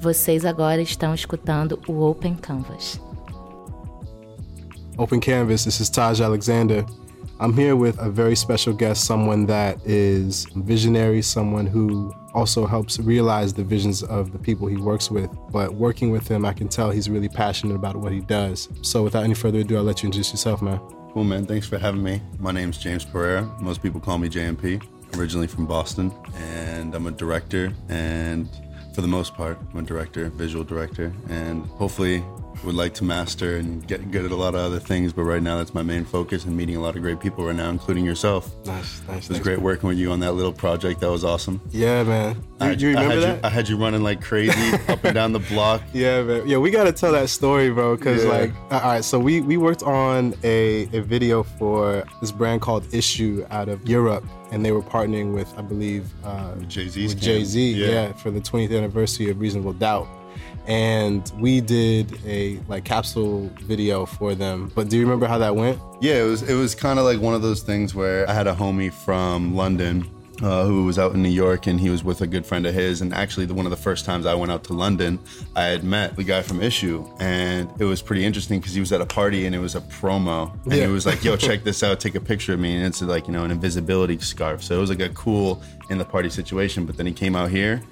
Vocês agora estão escutando o Open Canvas. Open Canvas, this is Taj Alexander. I'm here with a very special guest, someone that is visionary, someone who also helps realize the visions of the people he works with. But working with him, I can tell he's really passionate about what he does. So without any further ado, I'll let you introduce yourself, man. Cool, man. Thanks for having me. My name's James Pereira. Most people call me JMP. Originally from Boston, and I'm a director. And for the most part, I'm a director, visual director, and hopefully would like to master and get good at a lot of other things, but right now that's my main focus and meeting a lot of great people right now, including yourself. Nice, nice. It was great working with you on that little project. That was awesome. Yeah, man. You, I, you remember I had that? You, I had you running like crazy up and down the block. Yeah, man. Yeah, we got to tell that story, bro. Because Yeah. like, all right, so we we worked on a a video for this brand called Issue out of Europe, and they were partnering with, I believe, uh, Jay Z. Jay Z. Yeah. Yeah. for the 20th anniversary of Reasonable Doubt. And we did a like capsule video for them. But do you remember how that went? Yeah, it was it was kind of like one of those things where I had a homie from London uh, who was out in New York and he was with a good friend of his. And actually, the, one of the first times I went out to London, I had met the guy from Issue, and it was pretty interesting because he was at a party and it was a promo, and Yeah. it was like, "Yo, check this out, take a picture of me," and it's like you know an invisibility scarf. So it was like a cool in the party situation. But then he came out here.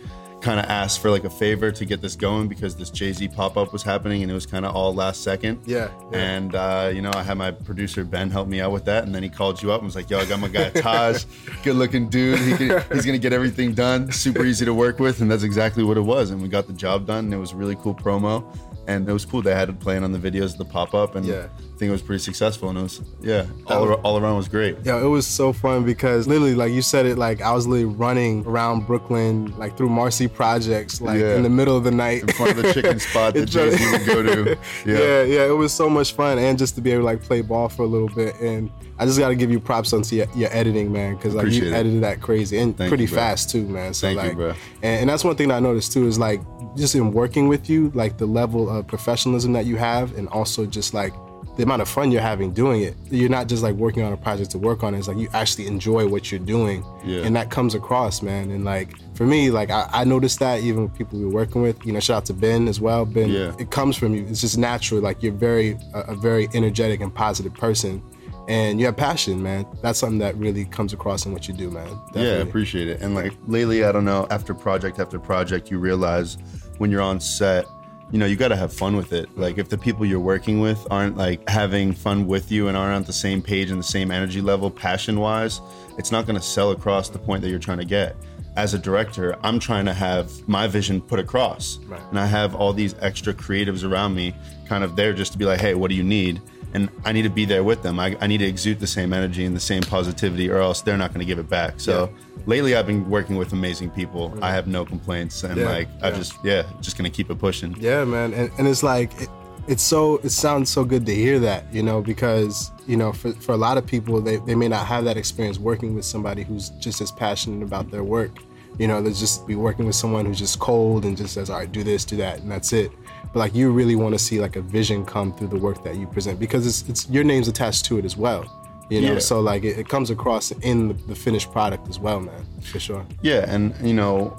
Kind of asked for like a favor to get this going because this Jay Z pop up was happening and it was kind of all last second. Yeah, yeah. And uh, you know, I had my producer Ben help me out with that, and then he called you up and was like, "Yo, I got my guy Taj, good looking dude. He can, he's gonna get everything done. Super easy to work with." And that's exactly what it was. And we got the job done. And it was a really cool promo, and it was cool. They had it playing on the videos of the pop up, and Yeah. I think it was pretty successful. And it was yeah, all, ar- all around was great. Yeah, it was so fun because literally, like you said it, like I was literally running around Brooklyn, like through Marcy Projects, like Yeah. in the middle of the night. In front of the chicken spot that Jay Z would go to. yeah. Yeah. yeah, it was so much fun, and just to be able to like play ball for a little bit. And I just got to give you props on your, your editing, man, because like you it. edited that crazy and Thank pretty you, fast too, man. So Thank you, like, bro. And, and that's one thing that I noticed too is like just in working with you, like the level of professionalism that you have, and also just like the amount of fun you're having doing it. You're not just like working on a project to work on it. It's like you actually enjoy what you're doing. Yeah. And that comes across, man. And like for me, like I, I noticed that even with people we were working with, you know, shout out to Ben as well. Ben, Yeah. it comes from you. It's just natural. Like you're very, a, a very energetic and positive person. And you have passion, man. That's something that really comes across in what you do, man. Yeah, I appreciate it. And like lately, I don't know, after project after project, you realize when you're on set, you know, you got to have fun with it. Like if the people you're working with aren't like having fun with you and aren't on the same page and the same energy level, passion wise, it's not going to sell across the point that you're trying to get. As a director, I'm trying to have my vision put across. Right. And I have all these extra creatives around me kind of there just to be like, hey, what do you need? And I need to be there with them. I, I need to exude the same energy and the same positivity, or else they're not going to give it back. So lately, I've been working with amazing people. I have no complaints, and Yeah, like I yeah. just yeah, just going to keep it pushing. Yeah, man, and, and it's like it, it's so it sounds so good to hear that, you know, because you know for, for a lot of people they, they may not have that experience working with somebody who's just as passionate about their work. You know, they'll just be working with someone who's just cold and just says, "All right, do this, do that," and that's it. But like you really want to see like a vision come through the work that you present because it's it's your name's attached to it as well. You know, Yeah. so like it, it comes across in the, the finished product as well, man, for sure. Yeah, and you know,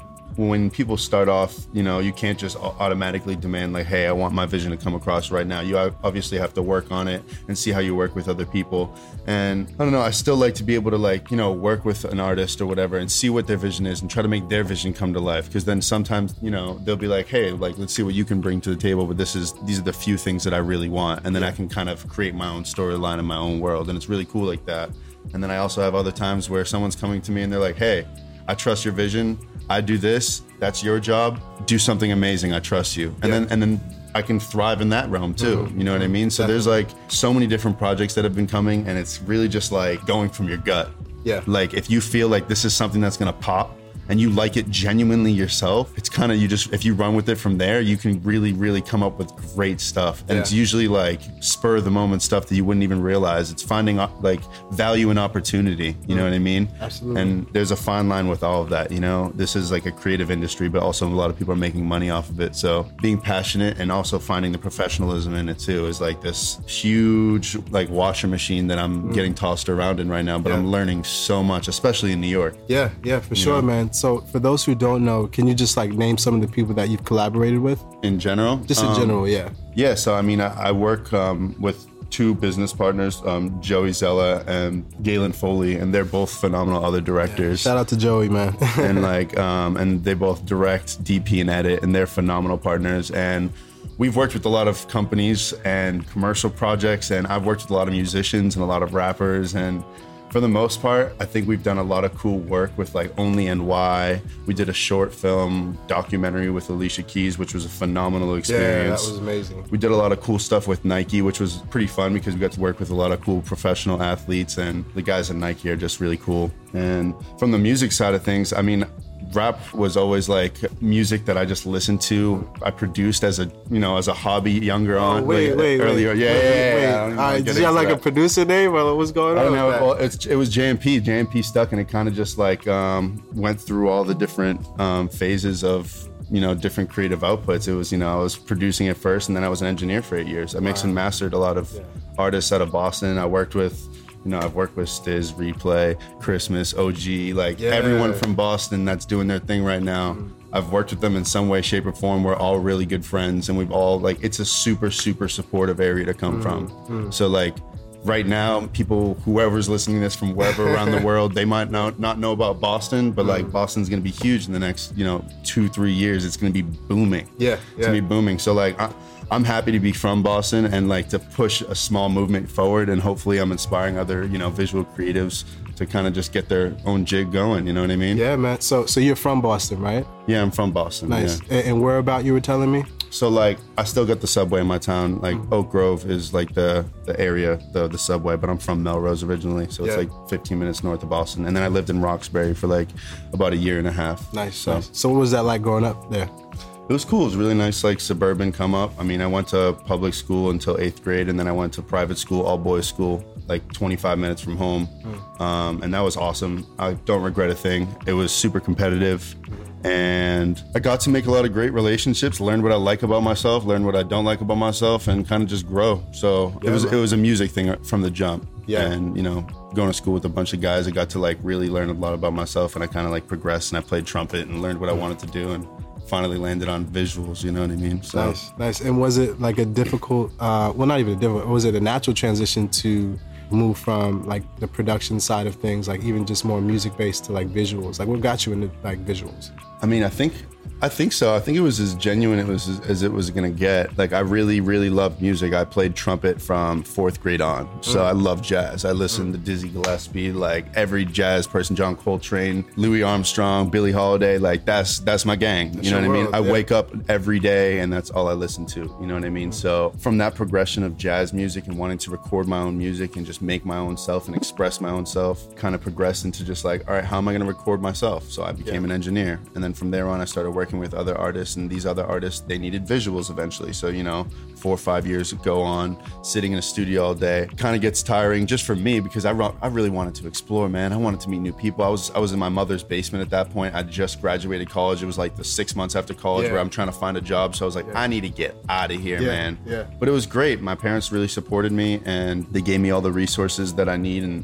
when people start off, you know, you can't just automatically demand like, "Hey, I want my vision to come across right now." You obviously have to work on it and see how you work with other people. And I don't know, I still like to be able to like, you know, work with an artist or whatever and see what their vision is and try to make their vision come to life. Because then sometimes, you know, they'll be like, "Hey, like, let's see what you can bring to the table." But this is these are the few things that I really want, and then I can kind of create my own storyline in my own world, and it's really cool like that. And then I also have other times where someone's coming to me and they're like, "Hey." I trust your vision. I do this. That's your job. Do something amazing. I trust you. And Yeah. then and then I can thrive in that realm too. Mm-hmm. You know what I mean? So there's like so many different projects that have been coming and it's really just like going from your gut. Yeah. Like if you feel like this is something that's going to pop and you like it genuinely yourself, it's kind of you just if you run with it from there, you can really really come up with great stuff. And it's usually like spur of the moment stuff that you wouldn't even realize. It's finding uh, like value and opportunity, you know what I mean? Absolutely. And there's a fine line with all of that, you know. This is like a creative industry, but also a lot of people are making money off of it. So being passionate and also finding the professionalism in it too is like this huge like washer machine that I'm getting tossed around in right now. But Mm. Yeah. I'm learning so much, especially in New York. Yeah, yeah, for sure, know? man. So for those who don't know, can you just like name some of the people that you've collaborated with? In general, Just in Um, general, yeah. Yeah, so I mean, I, I work um, with two business partners, um, Joey Zella and Galen Foley, and they're both phenomenal other directors. Shout out to Joey, man. and like, um, and they both direct, DP, and edit, and they're phenomenal partners. And we've worked with a lot of companies and commercial projects, and I've worked with a lot of musicians and a lot of rappers, and for the most part, I think we've done a lot of cool work with like Only NY. We did a short film documentary with Alicia Keys, which was a phenomenal experience. yeah, that was amazing. We did a lot of cool stuff with Nike, which was pretty fun because we got to work with a lot of cool professional athletes, and the guys at Nike are just really cool. And from the music side of things, I mean, rap was always like music that I just listened to. I produced as a you know as a hobby younger on. Oh, wait, like, wait, earlier. wait, yeah, wait, yeah, wait, yeah, wait. I don't even All wanna right, get did you have like a producer name, or what's going I on? don't know. that? Well, it's, it was JMP. JMP stuck, and it kind of just like um, went through all the different um, phases of you know different creative outputs. It was you know I was producing it first, and then I was an engineer for eight years. I mixed and mastered a lot of artists out of Boston. I worked with. You know, I've worked with Stizz, Replay, Christmas, OG, like Yeah. everyone from Boston that's doing their thing right now. Mm-hmm. I've worked with them in some way, shape, or form. We're all really good friends, and we've all like it's a super, super supportive area to come from. Mm-hmm. So like right now, people, whoever's listening to this from wherever around the world, they might not not know about Boston, but like mm. Boston's gonna be huge in the next you know two, three years. It's gonna be booming. Yeah, it's yeah. gonna be booming. So like. I, I'm happy to be from Boston and like to push a small movement forward, and hopefully, I'm inspiring other, you know, visual creatives to kind of just get their own jig going. You know what I mean? yeah, man. So, so you're from Boston, right? Yeah, I'm from Boston. Nice. yeah. And, and where about you were telling me? So like, I still got the subway in my town. Like mm. Oak Grove is like the the area, the the subway. But I'm from Melrose originally, so it's Yeah. like 15 minutes north of Boston. And then I lived in Roxbury for like about a year and a half. Nice. So nice. So, what was that like growing up there? It was cool. It was really nice, like suburban come up. I mean, I went to public school until eighth grade, and then I went to private school, all boys school, like 25 minutes from home, hmm. um, and that was awesome. I don't regret a thing. It was super competitive, and I got to make a lot of great relationships. Learn what I like about myself, learn what I don't like about myself, and kind of just grow. So it was man. it was a music thing uh, from the jump. Yeah. and you know, going to school with a bunch of guys, I got to like really learn a lot about myself, and I kind of like progressed, and I played trumpet and learned what I hmm. wanted to do, and finally landed on visuals. You know what I mean? So Nice, nice. And was it like a difficult? Uh, well, not even a difficult. Was it a natural transition to move from like the production side of things, like even just more music based to like visuals? Like, what got you into like visuals? I mean, I think, I think so. I think it was as genuine it was as, as it was gonna get. Like, I really, really loved music. I played trumpet from fourth grade on, so I love jazz. I listened to Dizzy Gillespie, like every jazz person, John Coltrane, Louis Armstrong, Billie Holiday. Like that's that's my gang. you know what I mean? I yeah. wake up every day, and that's all I listen to. You know what I mean? So from that progression of jazz music and wanting to record my own music and just make my own self and express my own self, kind of progressed into just like, all right, how am I gonna record myself? So I became an engineer, and then from there on, I started working with other artists, and these other artists they needed visuals eventually. So you know, four or five years go on, sitting in a studio all day, kind of gets tiring just for me because I I really wanted to explore, man. I wanted to meet new people. I was I was in my mother's basement at that point. I just graduated college. It was like the six months after college Yeah. where I'm trying to find a job. So I was like, I need to get out of here, Yeah, man. yeah. But it was great. My parents really supported me, and they gave me all the resources that I need, and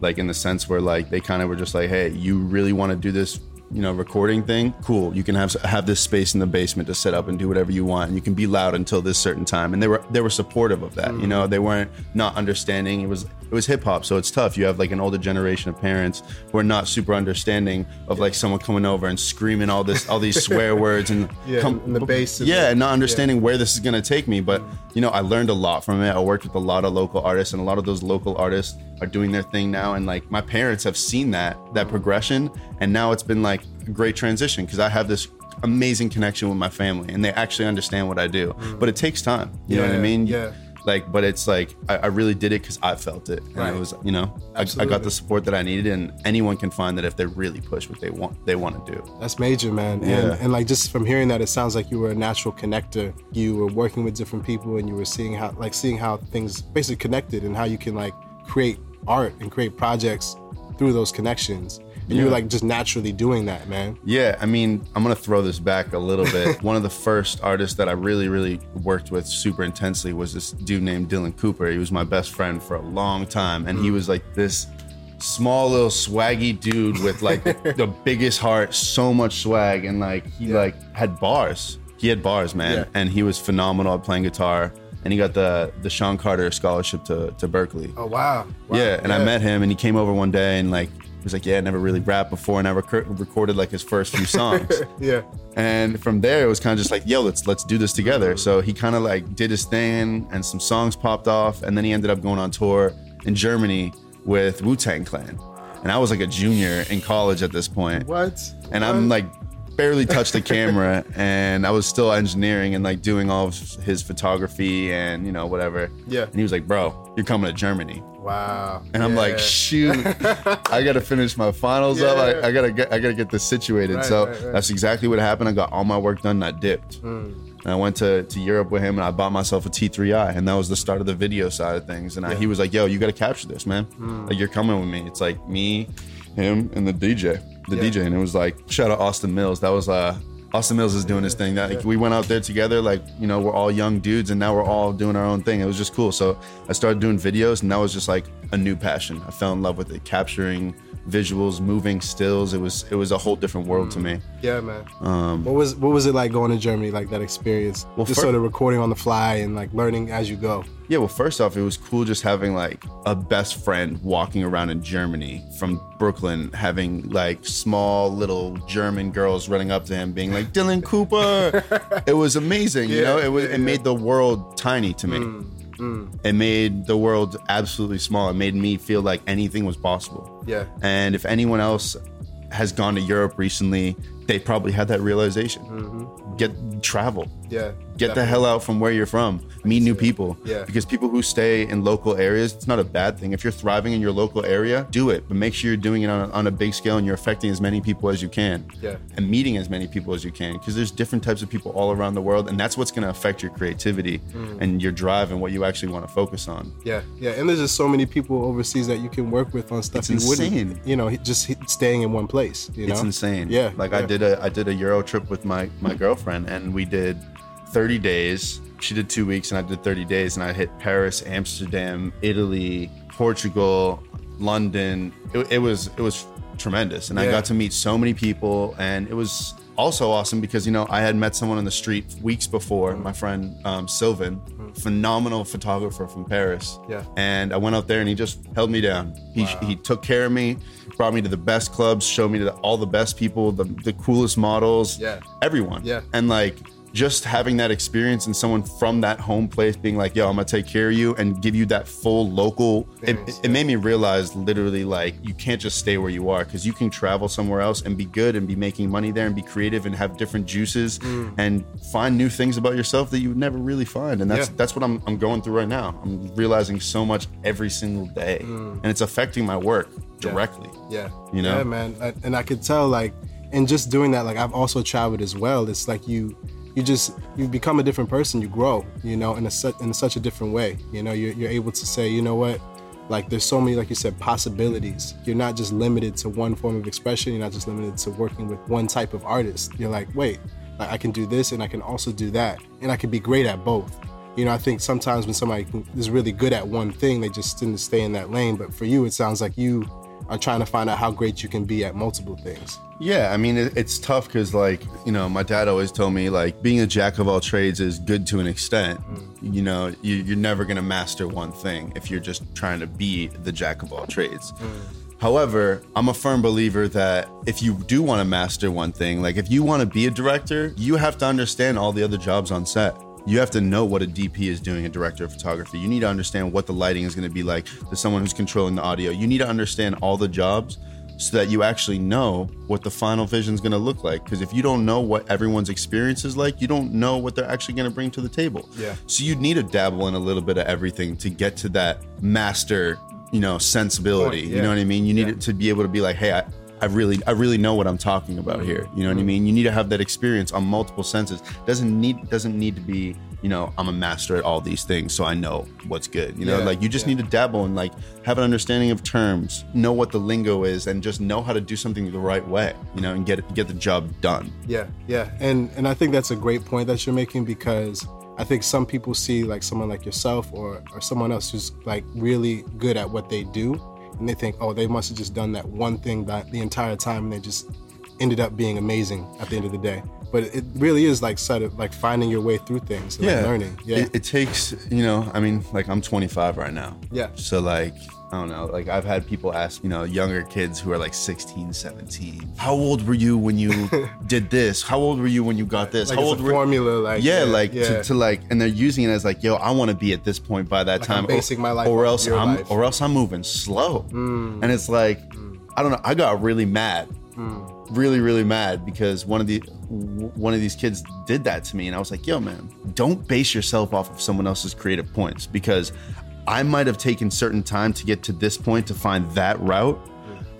like in the sense where like they kind of were just like, hey, you really want to do this you know recording thing cool. You can have have this space in the basement to set up and do whatever you want. And you can be loud until this certain time. And they were they were supportive of that you mm. know? They weren't not understanding. It was it was hip hop so it's tough. You have like an older generation of parents who are not super understanding of like someone coming over and screaming all this all these swear words and Yeah, and the bass yeah and not understanding where this is going to take me. But you know i learned a lot from it. I worked with a lot of local artists and a lot of those local artists are doing their thing now. And like my parents have seen that that progression. And now it's been like a great transition because i have this amazing connection with my family and they actually understand what i do. Mm. But it takes time. You know what i mean? yeah. Like but it's like i, I really did it because i felt it and Right. it was you know I, I got the support that i needed and anyone can find that if they really push what they want they want to do That's major, man. And, Yeah. and like just from hearing that, it sounds like you were a natural connector. You were working with different people, and you were seeing how, like, seeing how things basically connected, and how you can like create art and create projects through those connections. And you were like just naturally doing that, man. Yeah, I mean, I'm gonna throw this back a little bit. One of the first artists that I really, really worked with super intensely was this dude named Dylan Cooper. He was my best friend for a long time, and he mm. was like this small little swaggy dude with like the biggest heart, so much swag, and like he Yeah. like had bars. He had bars, man, Yeah. and he was phenomenal at playing guitar. And he got the the Shawn Carter scholarship to to Berklee. Oh wow. Wow. Yeah, and I met him, and he came over one day, and like was like, "Yeah, I never really rapped before," and I rec- recorded like his first few songs. Yeah. and from there, it was kind of just like, "Yo, let's let's do this together." So he kind of like did his thing, and some songs popped off, and then he ended up going on tour in Germany with Wu Tang Clan, and I was like a junior in college at this point, What? and I'm like barely touched the camera, and I was still engineering and like doing all of his photography and you know whatever. Yeah. and he was like, "Bro, you're coming to Germany." Wow. And I'm like, shoot, I gotta finish my finals up. I, I gotta get, I gotta get this situated. Right, so right, right. that's exactly what happened. I got all my work done. and I dipped, Hmm. and I went to, to Europe with him, and I bought myself a T3i, and that was the start of the video side of things. And I, he was like, "Yo, you gotta capture this, man. Hmm. Like you're coming with me. It's like me, him, and the DJ, the Yeah. DJ." And it was like, shout out Austin Mills. That was uh. Austin Mills is doing his thing. That like, we went out there together, like you know, we're all young dudes, and now we're all doing our own thing. It was just cool. So I started doing videos, and that was just like a new passion. I fell in love with it, capturing visuals, moving stills. It was it was a whole different world to me. Yeah, man. what was what was it like going to Germany? Like that experience, Um, Well, just sort of recording on the fly and like learning as you go. Yeah, well, first off, it was cool just having like a best friend walking around in Germany from Brooklyn, having like small little German girls running up to him, being like Dylan Cooper. it was amazing, you know. It was yeah, it yeah. made the world tiny to me. Mm. It made the world absolutely small. It made me feel like anything was possible. Yeah. And if anyone else has gone to Europe recently, they probably had that realization. Mm-hmm. Get travel. Yeah. Get the hell out from where you're from. Meet new people. Yeah. Because people who stay in local areas, it's not a bad thing. If you're thriving in your local area, do it. But make sure you're doing it on a, on a big scale and you're affecting as many people as you can. Yeah. And meeting as many people as you can. Because there's different types of people all around the world. And that's what's going to affect your creativity Mm. and your drive and what you actually want to focus on. Yeah, yeah, and there's just so many people overseas that you can work with on stuff It's you insane. wouldn't, you know, just staying in one place. You know, It's insane. Yeah, Like I did a I did a Euro trip with my my girlfriend and we did 30 days. She did 2 weeks and I did 30 days and I hit Paris, Amsterdam, Italy, Portugal, London. It, it was it was tremendous and I got to meet so many people and it was also awesome because you know I had met someone on the street weeks before, my friend um, Sylvan, phenomenal photographer from Paris. Yeah. And I went out there and he just held me down. He, he took care of me, brought me to the best clubs, showed me to all the best people, the, the coolest models, Yeah. everyone. Yeah. And like just having that experience and someone from that home place being like, yo, I'm gonna take care of you and give you that full local, it, it made me realize literally like you can't just stay where you are because you can travel somewhere else and be good and be making money there and be creative and have different juices Mm. and find new things about yourself that you would never really find. And that's Yeah. that's what I'm, I'm going through right now. I'm realizing so much every single day and it's affecting my work directly. Yeah. You know? Yeah, man. I- And I could tell, like, in just doing that, like, I've also traveled as well. It's like you, you just, you become a different person. You grow, you know, in a su- in such a different way. You know, you're, you're able to say, you know what, like, there's so many, like you said, possibilities. You're not just limited to one form of expression. You're not just limited to working with one type of artist. You're like, wait, like, I can do this and I can also do that, and I can be great at both. You know, I think sometimes when somebody is really good at one thing, they just tend to stay in that lane. But for you, it sounds like you are trying to find out how great you can be at multiple things. Yeah, I mean, it, it's tough because, like, you know, my dad always told me, like, being a jack of all trades is good to an extent. Mm. You know, you, you're never going to master one thing if you're just trying to be the jack of all trades. Mm. However, I'm a firm believer that if you do want to master one thing, like if you want to be a director, you have to understand all the other jobs on set. You have to know what a DP is doing, a director of photography. You need to understand what the lighting is going to be like to someone who's controlling the audio. You need to understand all the jobs so that you actually know what the final vision is going to look like. Because if you don't know what everyone's experience is like, you don't know what they're actually going to bring to the table. Yeah. So you need to dabble in a little bit of everything to get to that master, you know, sensibility. Point, You know what I mean? You need Yeah. it to be able to be like, hey, I, I really, I really know what I'm talking about here. You know what I mm-hmm. mean? You need to have that experience on multiple senses. Doesn't need doesn't need to be, you know, I'm a master at all these things, so I know what's good. You know, Yeah, like you just yeah. need to dabble and like have an understanding of terms, know what the lingo is, and just know how to do something the right way. You know, and get get the job done. Yeah, yeah, and and I think that's a great point that you're making because I think some people see like someone like yourself or or someone else who's like really good at what they do, and they think, oh, they must have just done that one thing that the entire time, and they just ended up being amazing at the end of the day. But it really is like sort of like finding your way through things and like learning. Yeah. It, it takes, you know, I mean, like I'm 25 right now. Yeah. So like, I don't know, like I've had people ask, you know, younger kids who are like 16, 17, how old were you when you did this? How old were you when you got this? like how it's old a were formula, like yeah, like yeah. To, to like, and they're using it as like, yo, I want to be at this point by that Like, time, I'm basing or, my life or else I'm, life. Mm. or else I'm moving slow, and it's like, I don't know, I got really mad, Mm. really, really mad because one of the one of these kids did that to me, and I was like, yo, man, don't base yourself off of someone else's creative points because I might have taken certain time to get to this point to find that route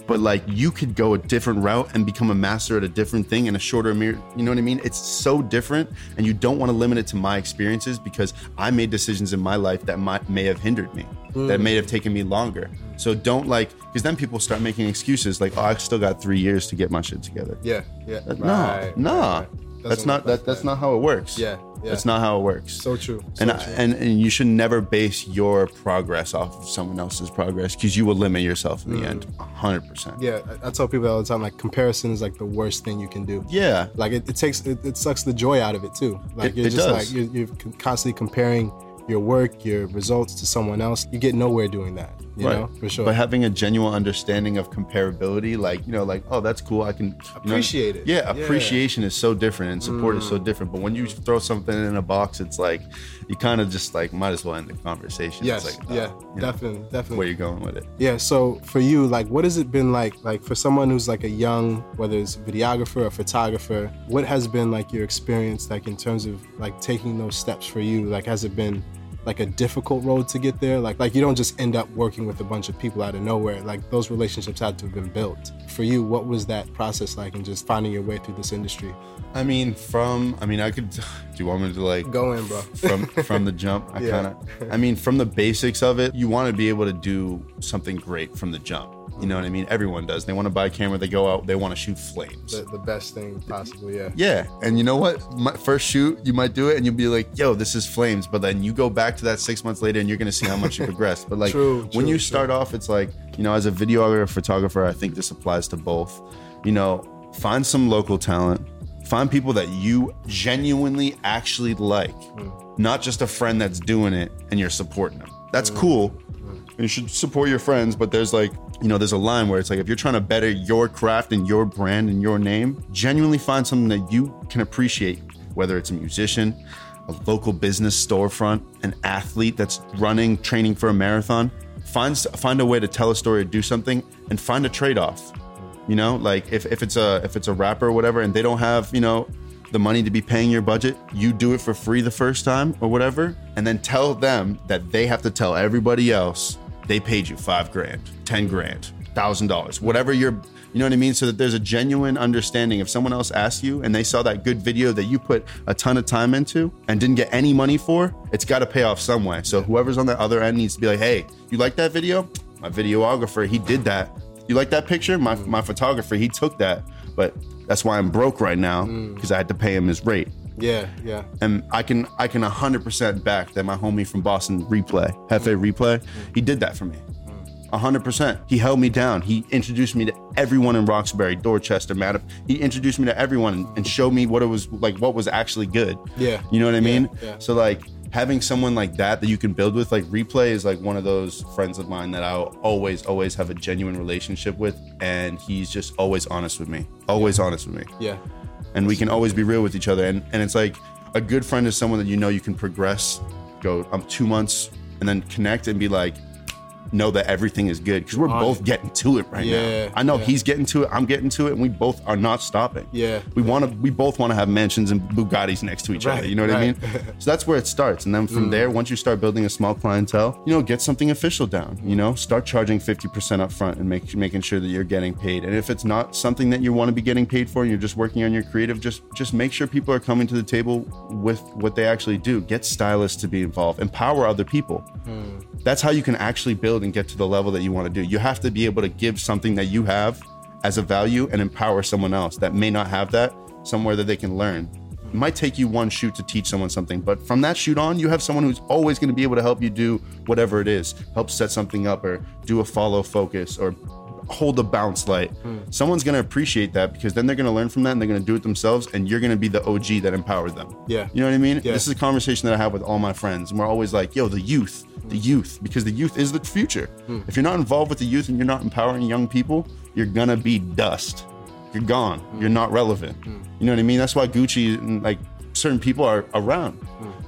but like you could go a different route and become a master at a different thing in a shorter mirror you know what i mean? It's so different and you don't want to limit it to my experiences because i made decisions in my life that might may have hindered me that mm. may have taken me longer. So don't like because then people start making excuses like oh i still got three years to get my shit together. Yeah, yeah. Nah, Right, no right, right. That's not like that, that's not how it works Yeah, yeah. that's not how it works So true. So and, I, true. and and you should never base your progress off of someone else's progress because you will limit yourself in the mm. end 100% yeah, I, I tell people all the time like comparison is like the worst thing you can do. yeah Like it, it takes it, it sucks the joy out of it too. Like It- you're just does. like you're, you're constantly comparing your work, your results to someone else. You get nowhere doing that. You know, for sure. But having a genuine understanding of comparability, like you know, like oh, that's cool. I can you know- Appreciate it. Yeah, Yeah. Mm. appreciation is so different, and support is so different. But when you throw something in a box, it's like you kind of just like might as well end the conversation. yes, It's like, uh, yeah, you know, definitely, definitely. Where you're going with it? Yeah. So for you, like, what has it been like? Like for someone who's like a young, whether it's videographer or photographer, what has been like your experience, like in terms of like taking those steps for you? Like, has it been like a difficult road to get there? Like, like you don't just end up working with a bunch of people out of nowhere. Like those relationships had to have been built. For you, what was that process like, and just finding your way through this industry? I mean, from I mean, I could. Do you want me to like Go in, bro. from from the jump? I Yeah. kind of. I mean, from the basics of it, you want to be able to do something great from the jump. You know what I mean? Everyone does. They want to buy a camera. They go out. They want to shoot flames. The, the best thing possible. Yeah. Yeah, and you know what? My first shoot, you might do it, and you'll be like, "Yo, this is flames." But then you go back to that six months later, and you're gonna see how much you progressed. But like True, when true, you true. start off, it's like you know, as a videographer, photographer, I think this applies to both. You know, find some local talent, find people that you genuinely actually like, Hmm. not just a friend that's doing it and you're supporting them. That's Hmm. cool. You should support your friends, but there's like, you know, there's a line where it's like if you're trying to better your craft and your brand and your name, genuinely find something that you can appreciate, whether it's a musician, a local business storefront, an athlete that's running, training for a marathon. Find find a way to tell a story or do something and find a trade-off. You know, like if, if it's a if it's a rapper or whatever and they don't have, you know, the money to be paying your budget, you do it for free the first time or whatever, and then tell them that they have to tell everybody else they paid you five grand, ten grand, thousand dollars, whatever you're you know what I mean? So that there's a genuine understanding. If someone else asks you and they saw that good video that you put a ton of time into and didn't get any money for, it's got to pay off some way. So whoever's on the other end needs to be like, hey, you like that video? My videographer, he did that. You like that picture? My, my photographer, he took that. But that's why I'm broke right now mm. because I had to pay him his rate. Yeah. Yeah. And I can I can 100% back that my homie from Boston Replay, Hefe Replay, he did that for me. Mm. 100%. He held me down. He introduced me to everyone in Roxbury, Dorchester, Mattapan. He introduced me to everyone and, and showed me what it was like, what was actually good. Yeah. You know what I mean? yeah. So like having someone like that that you can build with, like Replay is like one of those friends of mine that I'll always, always have a genuine relationship with. And he's just always honest with me. Always honest with me Yeah. and we can always be real with each other. And and it's like a good friend is someone that you know you can progress, go um two months, and then connect and be like, know that everything is good because we're On both getting to it right Yeah, now. I know yeah. he's getting to it, I'm getting to it, and we both are not stopping. Yeah, we want to. We both want to have mansions and Bugattis next to each Right, other. You know what I mean? Mm. so that's where it starts, and then from there, once you start building a small clientele, you know, get something official down. You know, start charging fifty percent up front and make making sure that you're getting paid. And if it's not something that you want to be getting paid for, and you're just working on your creative, just just make sure people are coming to the table with what they actually do. Get stylists to be involved, empower other people. That's how you can actually build and get to the level that you want to do. You have to be able to give something that you have as a value and empower someone else that may not have that somewhere that they can learn. It might take you one shoot to teach someone something, but from that shoot on, you have someone who's always going to be able to help you do whatever it is, help set something up or do a follow focus or hold a bounce light. Hmm. Someone's going to appreciate that because then they're going to learn from that and they're going to do it themselves and you're going to be the OG that empowers them. Yeah. You know what I mean? Yeah. This is a conversation that I have with all my friends. And we're always like, yo, the youth, the hmm. youth, because the youth is the future. Hmm. If you're not involved with the youth and you're not empowering young people, you're going to be dust. You're gone. You're not relevant. You know what I mean? That's why Gucci and like certain people are around.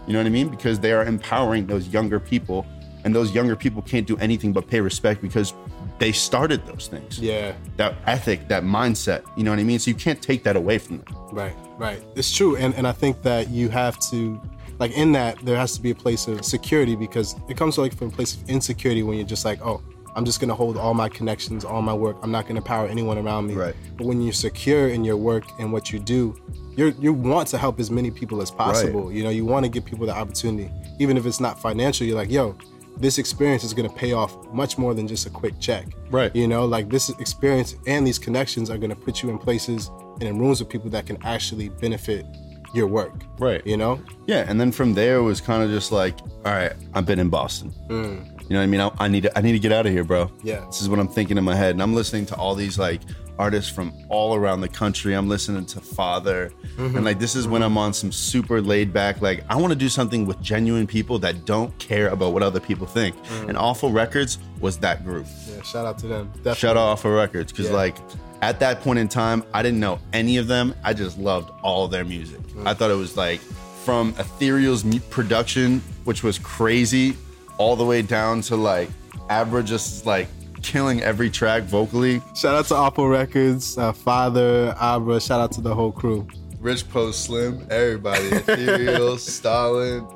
You know what I mean? Because they are empowering those younger people. And those younger people can't do anything but pay respect because they started those things. Yeah. That ethic, that mindset. You know what I mean? So you can't take that away from them. Right, right. It's true. And and I think that you have to like in that there has to be a place of security because it comes like from a place of insecurity when you're just like, oh, I'm just gonna hold all my connections, all my work. I'm not gonna power anyone around me. Right. But when you're secure in your work and what you do, you you want to help as many people as possible. You know, you want to give people the opportunity, even if it's not financial. You're like, yo, this experience is gonna pay off much more than just a quick check. Right. You know, like this experience and these connections are gonna put you in places and in rooms with people that can actually benefit your work. Right. You know? Yeah, and then from there it was kind of just like, all right, I've been in Boston. Mm. You know what I mean? I, I need to, I need to get out of here, bro. Yeah. This is what I'm thinking in my head, and I'm listening to all these like artists from all around the country. I'm listening to Father, and like this is when I'm on some super laid back. Like I want to do something with genuine people that don't care about what other people think. Mm. And Awful Records was that group. Yeah. Shout out to them. Definitely. Shout out Awful Records because Yeah. like at that point in time, I didn't know any of them. I just loved all their music. Mm. I thought it was like from Ethereal's production, which was crazy, all the way down to like Abra just like killing every track vocally. Shout out to Awful Records, uh, Father, Abra. Shout out to the whole crew. Rich Post Slim, everybody, Ethereal, Stalin.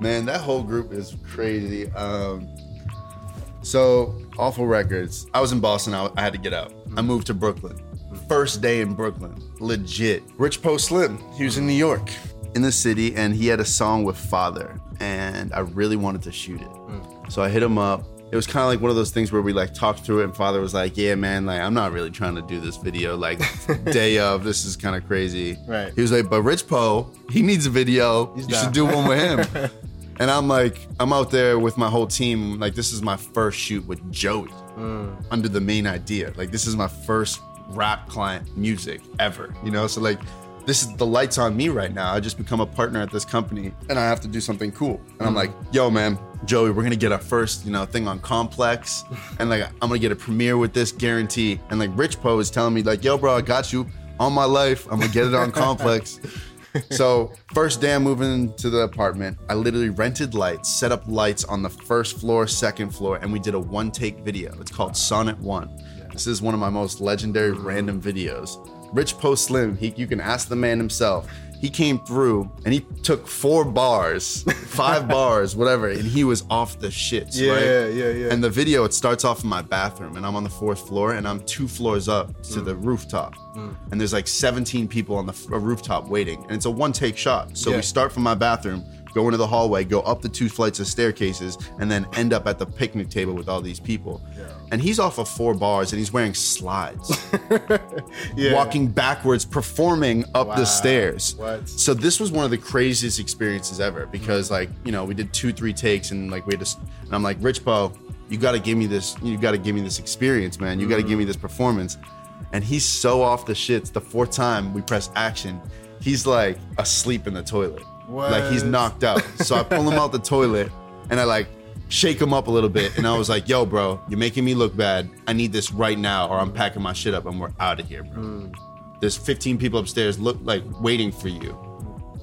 Man, that whole group is crazy. Um, so, Awful Records. I was in Boston. I, I had to get out. I moved to Brooklyn. First day in Brooklyn, legit. Rich Post Slim. He was in New York, in the city, and he had a song with Father, and I really wanted to shoot it. So I hit him up. It was kind of like one of those things where we like talked through it, and Father was like, "Yeah, man, like I'm not really trying to do this video. Like day of, this is kind of crazy." Right. He was like, "But Rich Poe, he needs a video. you down." should do one with him." and I'm like, I'm out there with my whole team. Like, this is my first shoot with Joey mm. under the main idea. Like, this is my first rap client music ever. You know, so like. This is the lights on me right now. I just become a partner at this company and I have to do something cool. And I'm mm. like, yo, man, Joey, we're gonna get our first, you know, thing on Complex. And like I'm gonna get a premiere with this guarantee. And like Rich Poe is telling me, like, yo, bro, I got you on my life. I'm gonna get it on Complex. So first day I'm moving to the apartment, I literally rented lights, set up lights on the first floor, second floor, and we did a one take video. It's called Sonnet One. This is one of my most legendary random videos. Rich Post Slim, he, you can ask the man himself. He came through and he took four bars, five bars, whatever, and he was off the shits, Yeah, right? yeah, yeah. And the video, it starts off in my bathroom, and I'm on the fourth floor, and I'm two floors up to mm. the rooftop, mm. and there's like 17 people on the f- rooftop waiting, and it's a one take shot. So Yeah. we start from my bathroom, go into the hallway, go up the two flights of staircases, and then end up at the picnic table with all these people. And he's off of four bars, and he's wearing slides Yeah. walking backwards, performing up Wow. the stairs. What? So this was one of the craziest experiences ever because like you know we did two three takes and like we had to, and I'm like Rich Poe, you got to give me this, you got to give me this experience, man. You got to mm-hmm. give me this performance. And he's so off the shits. The fourth time we press action, he's like asleep in the toilet, like he's knocked out. So I pull him out the toilet and I like shake him up a little bit, and I was like, "Yo, bro, you're making me look bad. I need this right now, or I'm packing my shit up and we're out of here, bro." Hmm. There's 15 people upstairs, look like waiting for you,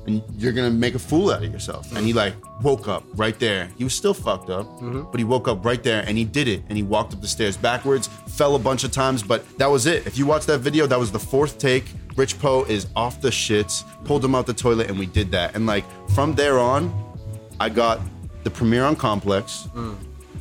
and you're gonna make a fool out of yourself. And he hmm. like woke up right there. He was still fucked up, mm-hmm. but he woke up right there and he did it. And he walked up the stairs backwards, fell a bunch of times, but that was it. If you watch that video, that was the fourth take. Rich Poe is off the shits, pulled him out the toilet, and we did that. And like from there on, I got the premiere on Complex. Mm.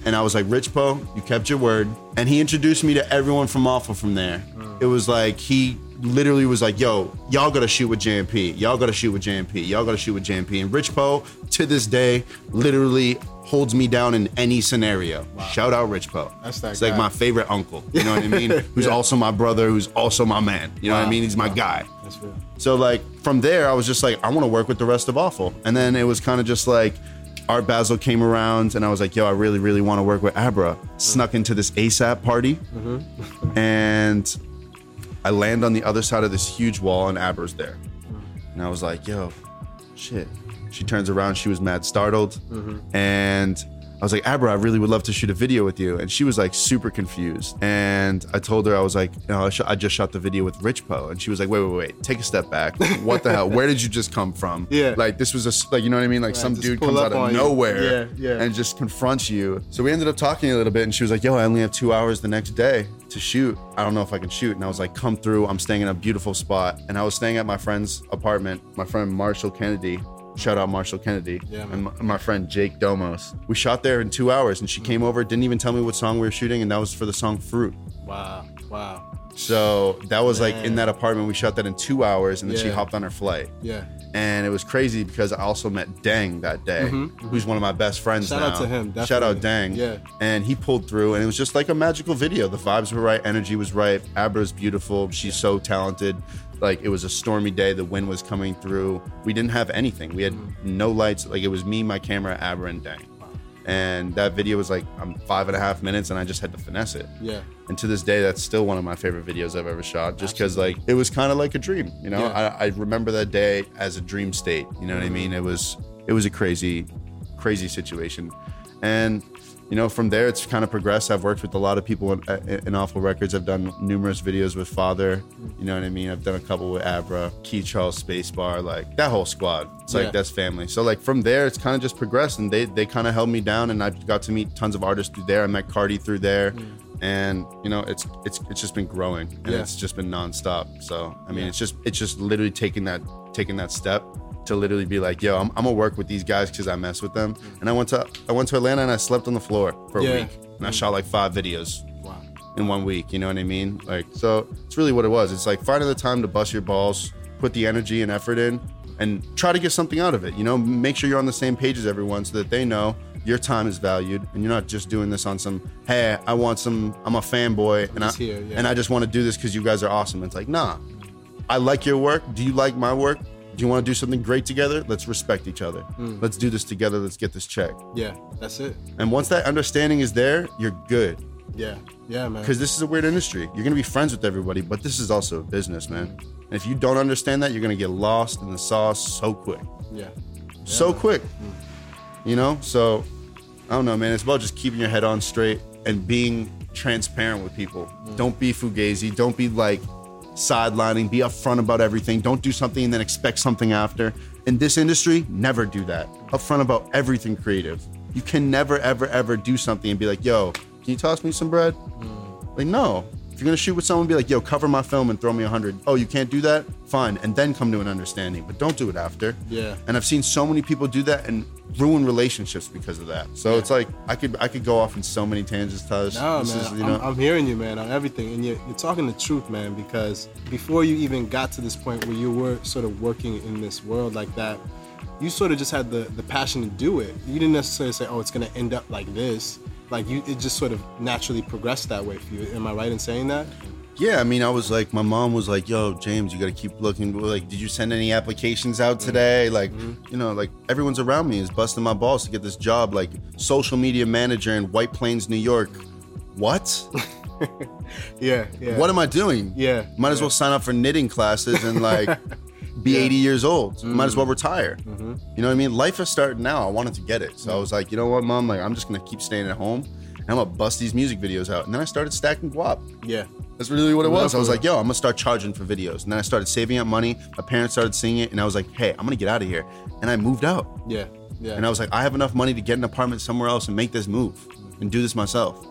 And I was like, Rich Poe, you kept your word. And he introduced me to everyone from Awful from there. Mm. It was like he literally was like, "Yo, y'all gotta shoot with JMP. Y'all gotta shoot with JMP. Y'all gotta shoot with JMP." And Rich Poe, to this day, literally holds me down in any scenario. Shout out Rich Poe. That's that It's like my favorite uncle. You know what I mean? Who's Yeah. also my brother. Who's also my man. You know what I mean? He's my guy. That's real. So like from there, I was just like, I want to work with the rest of Awful. And then it was kind of just like Art Basel came around, and I was like, Yo, I really, really want to work with Abra. Snuck into this ASAP party, mm-hmm. and I land on the other side of this huge wall, and Abra's there. And I was like, Yo, shit. She turns around. She was mad startled, and. I was like, Abra, I really would love to shoot a video with you. And she was like super confused. And I told her, I was like, you know, I, sh- I just shot the video with Rich Poe. And she was like, wait, wait, wait, take a step back. What the hell? Where did you just come from? Yeah. Like, this was a, like, you know what I mean? Like, some dude comes out of nowhere Yeah, yeah. and just confronts you. So we ended up talking a little bit. And she was like, yo, I only have two hours the next day to shoot. I don't know if I can shoot. And I was like, come through. I'm staying in a beautiful spot. And I was staying at my friend's apartment, my friend Marshall Kennedy. Shout out Marshall Kennedy Yeah, and my, my friend Jake Domos. We shot there in two hours, and she came over, didn't even tell me what song we were shooting, and that was for the song Fruit. Wow. Wow. So that was like in that apartment. We shot that in two hours, and then she hopped on her flight. Yeah. And it was crazy because I also met Dang that day, who's one of my best friends Mm-hmm, Shout out to him, Shout out definitely. Dang. Yeah. And he pulled through, and it was just like a magical video. The vibes were right, energy was right. Abra's beautiful. She's so talented. Like it was a stormy day. The wind was coming through. We didn't have anything. We had Mm-hmm. no lights. Like it was me, my camera, Abra, and Dang. And that video was like um, five and a half minutes, and I just had to finesse it. Yeah. And to this day, that's still one of my favorite videos I've ever shot, just because like it was kind of like a dream. You know, Yeah. I, I remember that day as a dream state. You know what I mean? It was it was a crazy, crazy situation, and you know from there it's kind of progressed. I've worked with a lot of people in, in Awful Records. I've done numerous videos with Father. You know what I mean? I've done a couple with Abra, Keith Charles, Spacebar, like that whole squad. It's like Yeah. that's family. So like from there, it's kind of just progressed, and they they kind of held me down, and I got to meet tons of artists through there. I met Carti through there, mm. and you know it's it's it's just been growing, and Yeah. it's just been nonstop. So I mean, Yeah. it's just it's just literally taking that taking that step to literally be like, yo, I'm, I'm gonna work with these guys because I mess with them. And I went to I went to Atlanta and I slept on the floor for a Yeah. week, and I shot like five videos Wow. in one week. You know what I mean? Like, so it's really what it was. It's like finding the time to bust your balls, put the energy and effort in, and try to get something out of it. You know, make sure you're on the same page as everyone so that they know your time is valued and you're not just doing this on some, hey, I want some, I'm a fanboy and I just here, yeah. and I just want to do this because you guys are awesome. It's like, nah, I like your work. Do you like my work? Do you want to do something great together? Let's respect each other. Hmm. Let's do this together. Let's get this check. Yeah. That's it. And once that understanding is there, you're good Yeah. Yeah, man. because this is a weird industry. You're gonna be friends with everybody, but this is also a business, man. And if you don't understand that, you're gonna get lost in the sauce so quick, Yeah. so quick. You know, so I don't know, man. It's about just keeping your head on straight and being transparent with people. Don't be fugazi. Don't be like sidelining. Be upfront about everything. Don't do something and then expect something after. In this industry, never do that. Upfront about everything creative. You can never, ever, ever do something and be like, "Yo, can you toss me some bread?" Mm. Like, no. If you're gonna shoot with someone, be like, yo, cover my film and throw me a hundred. Oh, you can't do that? Fine. And then come to an understanding. But don't do it after. Yeah. And I've seen so many people do that and ruin relationships because of that. So it's like I could I could go off in so many tangents, Taj. No, This man, is, you know, I'm, I'm hearing you, man, on everything, and you're, you're talking the truth, man. Because before you even got to this point where you were sort of working in this world like that, you sort of just had the the passion to do it. You didn't necessarily say, "Oh, it's gonna end up like this." Like you, it just sort of naturally progressed that way for you. Am I right in saying that? Yeah, I mean, I was like, my mom was like, "Yo, James, you got to keep looking. Like, did you send any applications out mm-hmm. today? Like, mm-hmm. you know, like everyone's around me is busting my balls to get this job, like social media manager in White Plains, New York. What? Yeah, yeah. What am I doing? Yeah, might as yeah. well sign up for knitting classes and like be 80 years old. Might as mm. well retire. Mm-hmm. You know what I mean? Life is starting now. I wanted to get it, so I was like, you know what, mom? Like, I'm just gonna keep staying at home. And I'm gonna bust these music videos out. And then I started stacking guap. Yeah, That's really what it was. I was like, yo, I'm gonna start charging for videos. And then I started saving up money. My parents started seeing it, and I was like, hey, I'm gonna get out of here. And I moved out. yeah, yeah. And I was like, I have enough money to get an apartment somewhere else and make this move and do this myself.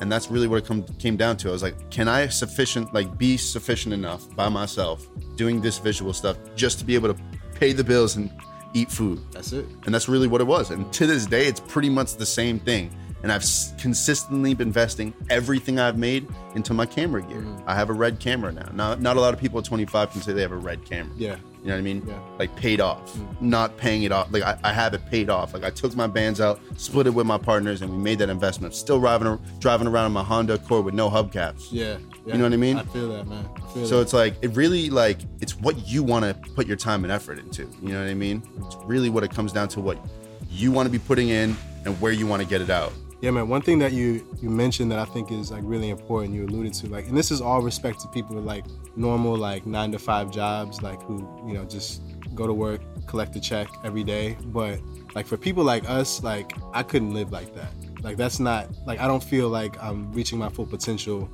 And that's really what it come, came down to. I was like, can I sufficient like be sufficient enough by myself doing this visual stuff just to be able to pay the bills and eat food? That's it. And that's really what it was. And to this day, it's pretty much the same thing. and I've consistently been investing everything I've made into my camera gear. Mm. I have a red camera now. Not not a lot of people at 25 can say they have a red camera. Yeah. You know what I mean? Yeah. Like paid off, mm. not paying it off. Like I, I have it paid off. Like I took my bands out, split it with my partners, and we made that investment. Still driving driving around in my Honda Accord with no hubcaps. Yeah. Yeah. You know what I mean? I feel that, man. I feel So that. it's like it really like it's what you want to put your time and effort into. You know what I mean? It's really what it comes down to what you want to be putting in and where you want to get it out. Yeah, man. One thing that you you mentioned that I think is like really important. You alluded to like, and this is all respect to people with like normal like nine to five jobs, like who you know just go to work, collect a check every day. But like for people like us, like I couldn't live like that. Like that's not like I don't feel like I'm reaching my full potential,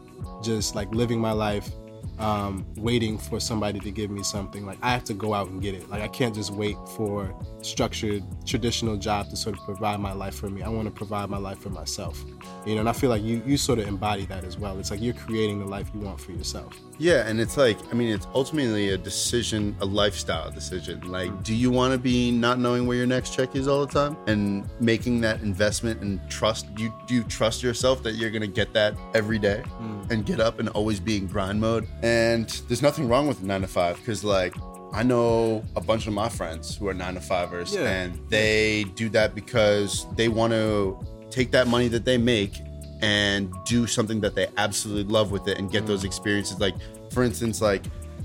just like living my life um, waiting for somebody to give me something. Like I have to go out and get it. Like I can't just wait for structured traditional job to sort of provide my life for me. I want to provide my life for myself. You know, and I feel like you you sort of embody that as well. It's like you're creating the life you want for yourself. Yeah, and it's like I mean, it's ultimately a decision, a lifestyle decision. Like, do you want to be not knowing where your next check is all the time and making that investment and trust? You do you trust yourself that you're gonna get that every day and get up and always be in grind mode? And there's nothing wrong with nine to five because like. I know a bunch of my friends who are nine to fivers, Yeah. and they do that because they want to take that money that they make and do something that they absolutely love with it and get those experiences. Like, for instance, like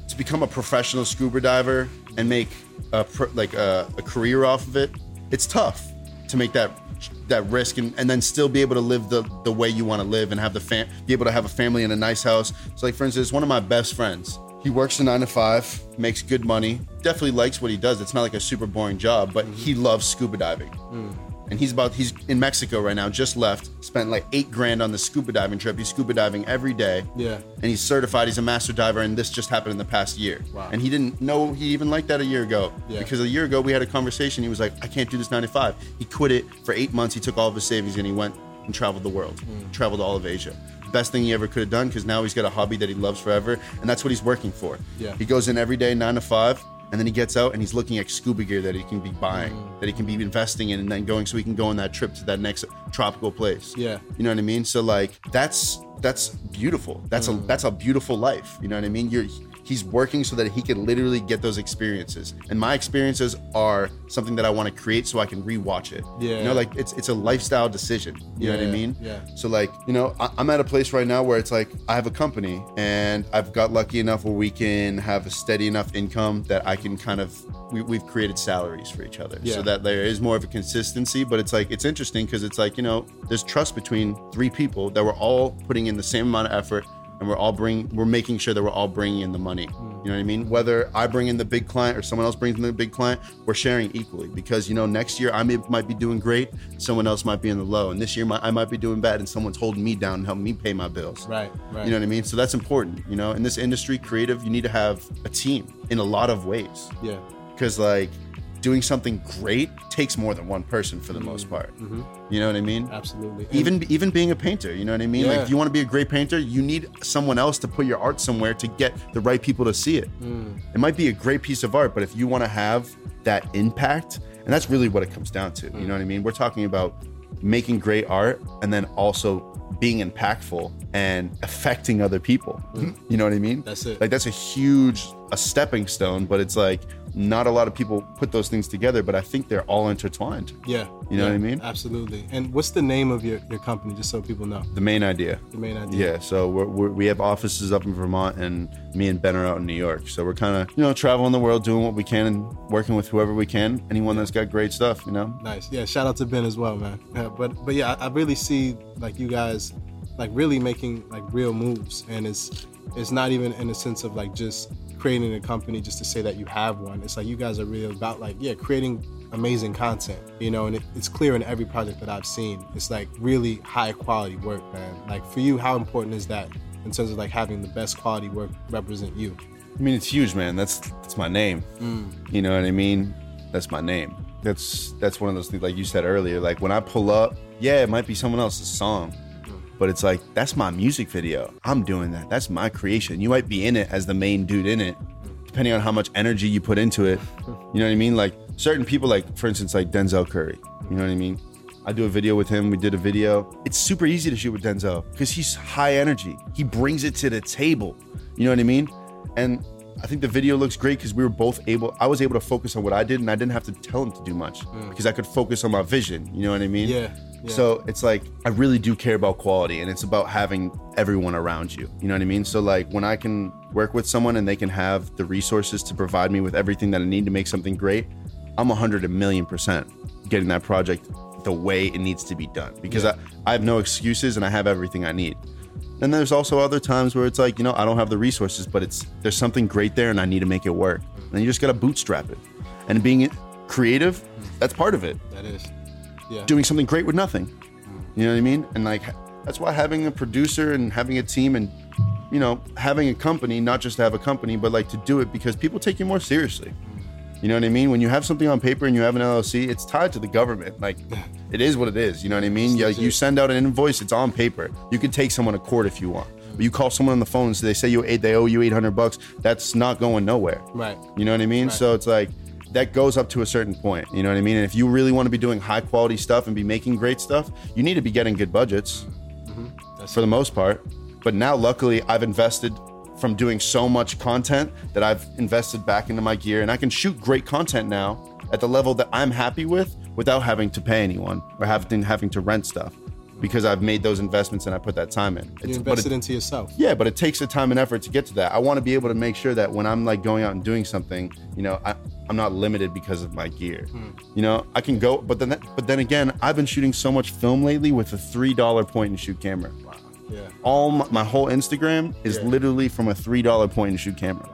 to become a professional scuba diver and make a like a, a career off of it. It's tough to make that that risk and, and then still be able to live the the way you want to live and have the fam- be able to have a family in a nice house. So, like for instance, one of my best friends. He works a nine to five, makes good money, definitely likes what he does. It's not like a super boring job, but he loves scuba diving hmm. And he's about he's in Mexico right now, just left, spent like eight grand on the scuba diving trip. He's scuba diving every day. Yeah. And he's certified, he's a master diver, and this just happened in the past year. Wow. And he didn't know he even liked that a year ago. Yeah. Because a year ago we had a conversation. He was like, I can't do this 95. He quit it for eight months, he took all of his savings and he went and traveled the world. Hmm. Traveled all of Asia. Best thing he ever could have done because now he's got a hobby that he loves forever, and that's what he's working for. Yeah. He goes in every day, nine to five, and then he gets out and he's looking at scuba gear that he can be buying, Mm. that he can be investing in, and then going so he can go on that trip to that next tropical place. Yeah. you know what I mean. So like that's that's beautiful. That's Mm. a that's a beautiful life. You know what I mean. You're he's working so that he can literally get those experiences, and my experiences are something that I want to create so I can rewatch it. Yeah. you know, like it's it's a lifestyle decision. You know what I mean? yeah. So like, you know, I, I'm at a place right now where it's like I have a company and I've got lucky enough where we can have a steady enough income that I can kind of we, we've created salaries for each other Yeah. so that there is more of a consistency. But it's like it's interesting because it's like you know there's trust between three people that we're all putting in the same amount of effort. And we're all bring we're making sure that we're all bringing in the money. You know what I mean? Whether I bring in the big client or someone else brings in the big client, we're sharing equally because you know next year I may, might be doing great, someone else might be in the low, and this year my, I might be doing bad, and someone's holding me down and helping me pay my bills. Right. Right. You know what I mean? So that's important. You know, in this industry, creative, you need to have a team in a lot of ways Yeah. because like doing something great takes more than one person for the most mm-hmm. part. Mm-hmm. You know what I mean? Absolutely. And- Even even being a painter, you know what I mean? Yeah. Like if you want to be a great painter, you need someone else to put your art somewhere to get the right people to see it. Mm. It might be a great piece of art, but if you want to have that impact, and that's really what it comes down to. You mm. know what I mean? We're talking about making great art and then also being impactful and affecting other people. Mm. You know what I mean? That's it. Like that's a huge a stepping stone, but it's like not a lot of people put those things together, but I think they're all intertwined. yeah. You know yeah, what I mean? Absolutely. And what's the name of your, your company, just so people know? The main idea. The main idea. Yeah, so we're, we're, we have offices up in Vermont, and me and Ben are out in New York. So we're kind of, you know, traveling the world, doing what we can, and working with whoever we can. Anyone that's got great stuff, you know. Nice. Yeah. Shout out to Ben as well, man. Yeah, but but yeah, I, I really see like you guys like really making like real moves, and it's it's not even in a sense of like just creating a company just to say that you have one. It's like you guys are really about like yeah, creating amazing content, you know, and it, it's clear in every project that I've seen. It's like really high quality work, man. Like for you, how important is that in terms of like having the best quality work represent you? I mean, it's huge, man. That's that's my name. Mm. You know what I mean? That's my name. That's that's one of those things, like you said earlier. Like when I pull up, yeah, it might be someone else's song, but it's like that's my music video. I'm doing that. That's my creation. You might be in it as the main dude in it, depending on how much energy you put into it. You know what I mean? Like certain people, like for instance, like Denzel Curry. You know what I mean? I do a video with him. We did a video. It's super easy to shoot with Denzel because he's high energy. He brings it to the table. You know what I mean? And I think the video looks great because we were both able. I was able to focus on what I did, and I didn't have to tell him to do much mm. because I could focus on my vision. You know what I mean? Yeah, yeah. So it's like I really do care about quality, and it's about having everyone around you. You know what I mean? So like when I can work with someone and they can have the resources to provide me with everything that I need to make something great, I'm a hundred a million percent getting that project the way it needs to be done because Yeah. I, I have no excuses and I have everything I need. And there's also other times where it's like, you know, I don't have the resources, but it's there's something great there and I need to make it work. And you just gotta bootstrap it. And being creative, that's part of it. That is. Yeah. Doing something great with nothing. You know what I mean? And like that's why having a producer and having a team and you know, having a company, not just to have a company, but like to do it because people take you more seriously. You know what I mean? When you have something on paper and you have an LLC, it's tied to the government. Like, it is what it is. You know what I mean? Yeah, you send out an invoice, it's on paper. You could take someone to court if you want. But you call someone on the phone and say they say you they owe you eight hundred bucks. That's not going nowhere. Right. You know what I mean? Right. So it's like that goes up to a certain point. You know what I mean? And if you really want to be doing high quality stuff and be making great stuff, you need to be getting good budgets That's for the most part. But now, luckily, I've invested from doing so much content that I've invested back into my gear, and I can shoot great content now at the level that I'm happy with without having to pay anyone or having having to rent stuff because I've made those investments and I put that time in. you It's- but invested it- into yourself. yeah, but it takes the time and effort to get to that. I want to be able to make sure that when I'm like going out and doing something, you know, I, I'm not limited because of my gear. Hmm. You know, I can go, but then but then again, I've been shooting so much film lately with a three dollar point and shoot camera. Yeah. All my, my whole Instagram is Yeah. literally from a three dollar point and shoot camera.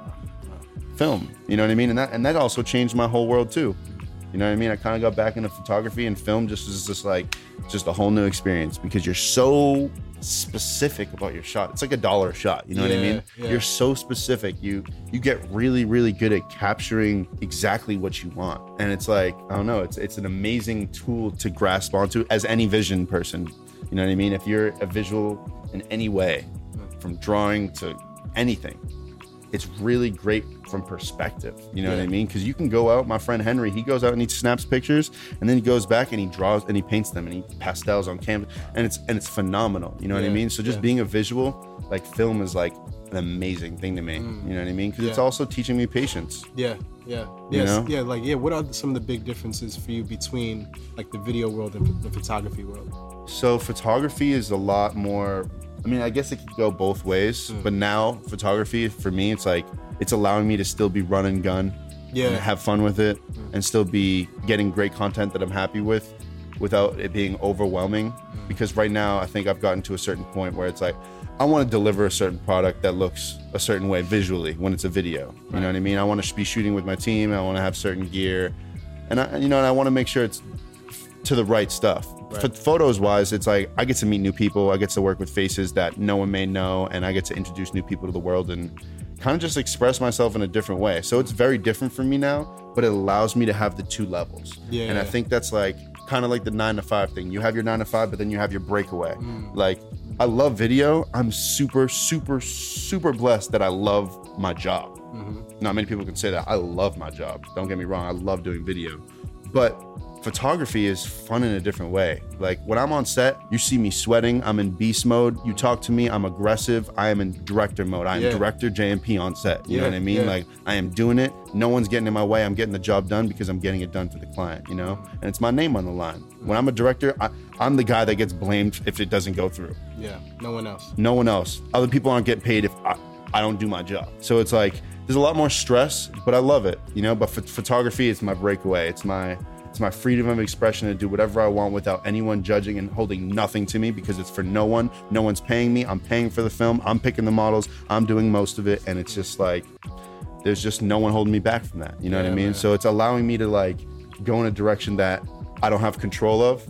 Film, you know what I mean, and that and that also changed my whole world too. You know what I mean? I kind of got back into photography and film just is just like just a whole new experience because you're so specific about your shot. It's like a dollar shot. You know what I mean? yeah. You're so specific. You you get really really good at capturing exactly what you want, and it's like I don't know. It's it's an amazing tool to grasp onto as any vision person. You know what I mean? If you're a visual in any way, from drawing to anything, it's really great from perspective. You know what I mean? Because you can go out. My friend Henry, he goes out and he snaps pictures, and then he goes back and he draws and he paints them and he pastels on canvas, and it's and it's phenomenal. You know what I mean? So just yeah. being a visual, like film, is like an amazing thing to me. You know what I mean? Because it's Mm. Also teaching me patience. Yeah, yeah, You know? yeah. Like, yeah. What are some of the big differences for you between like the video world and the photography world? So photography is a lot more. I mean, I guess it could go both ways, Hmm. but now photography for me, it's like it's allowing me to still be run and gun, Yeah. and have fun with it, and still be getting great content that I'm happy with, without it being overwhelming. Because right now, I think I've gotten to a certain point where it's like I want to deliver a certain product that looks a certain way visually when it's a video. You know what I mean? I want to be shooting with my team. I want to have certain gear, and I, you know, and I want to make sure it's to the right stuff. Right. Ph- Photos wise, it's like I get to meet new people. I get to work with faces that no one may know, and I get to introduce new people to the world and kind of just express myself in a different way. So it's very different for me now, but it allows me to have the two levels. Yeah. And I think that's like kind of like the nine to five thing. You have your nine to five, but then you have your breakaway. Mm. Like I love video. I'm super, super, super blessed that I love my job. Mm-hmm. Not many people can say that. I love my job. Don't get me wrong. I love doing video. But photography is fun in a different way. Like when I'm on set, you see me sweating. I'm in beast mode. You talk to me, I'm aggressive. I am in director mode. I am Yeah. director JMP on set. You know what I mean? yeah. Like I am doing it. No one's getting in my way. I'm getting the job done because I'm getting it done for the client, you know? And it's my name on the line. When I'm a director, I, I'm the guy that gets blamed if it doesn't go through Yeah, no one else. no one else. Other people aren't getting paid if I, I don't do my job. So it's like there's a lot more stress, but I love it, you know. But ph- photography is my breakaway. It's my it's my freedom of expression to do whatever I want without anyone judging and holding nothing to me because it's for no one. No one's paying me. I'm paying for the film. I'm picking the models. I'm doing most of it, and it's just like there's just no one holding me back from that. You know what I mean? man. So it's allowing me to like go in a direction that I don't have control of,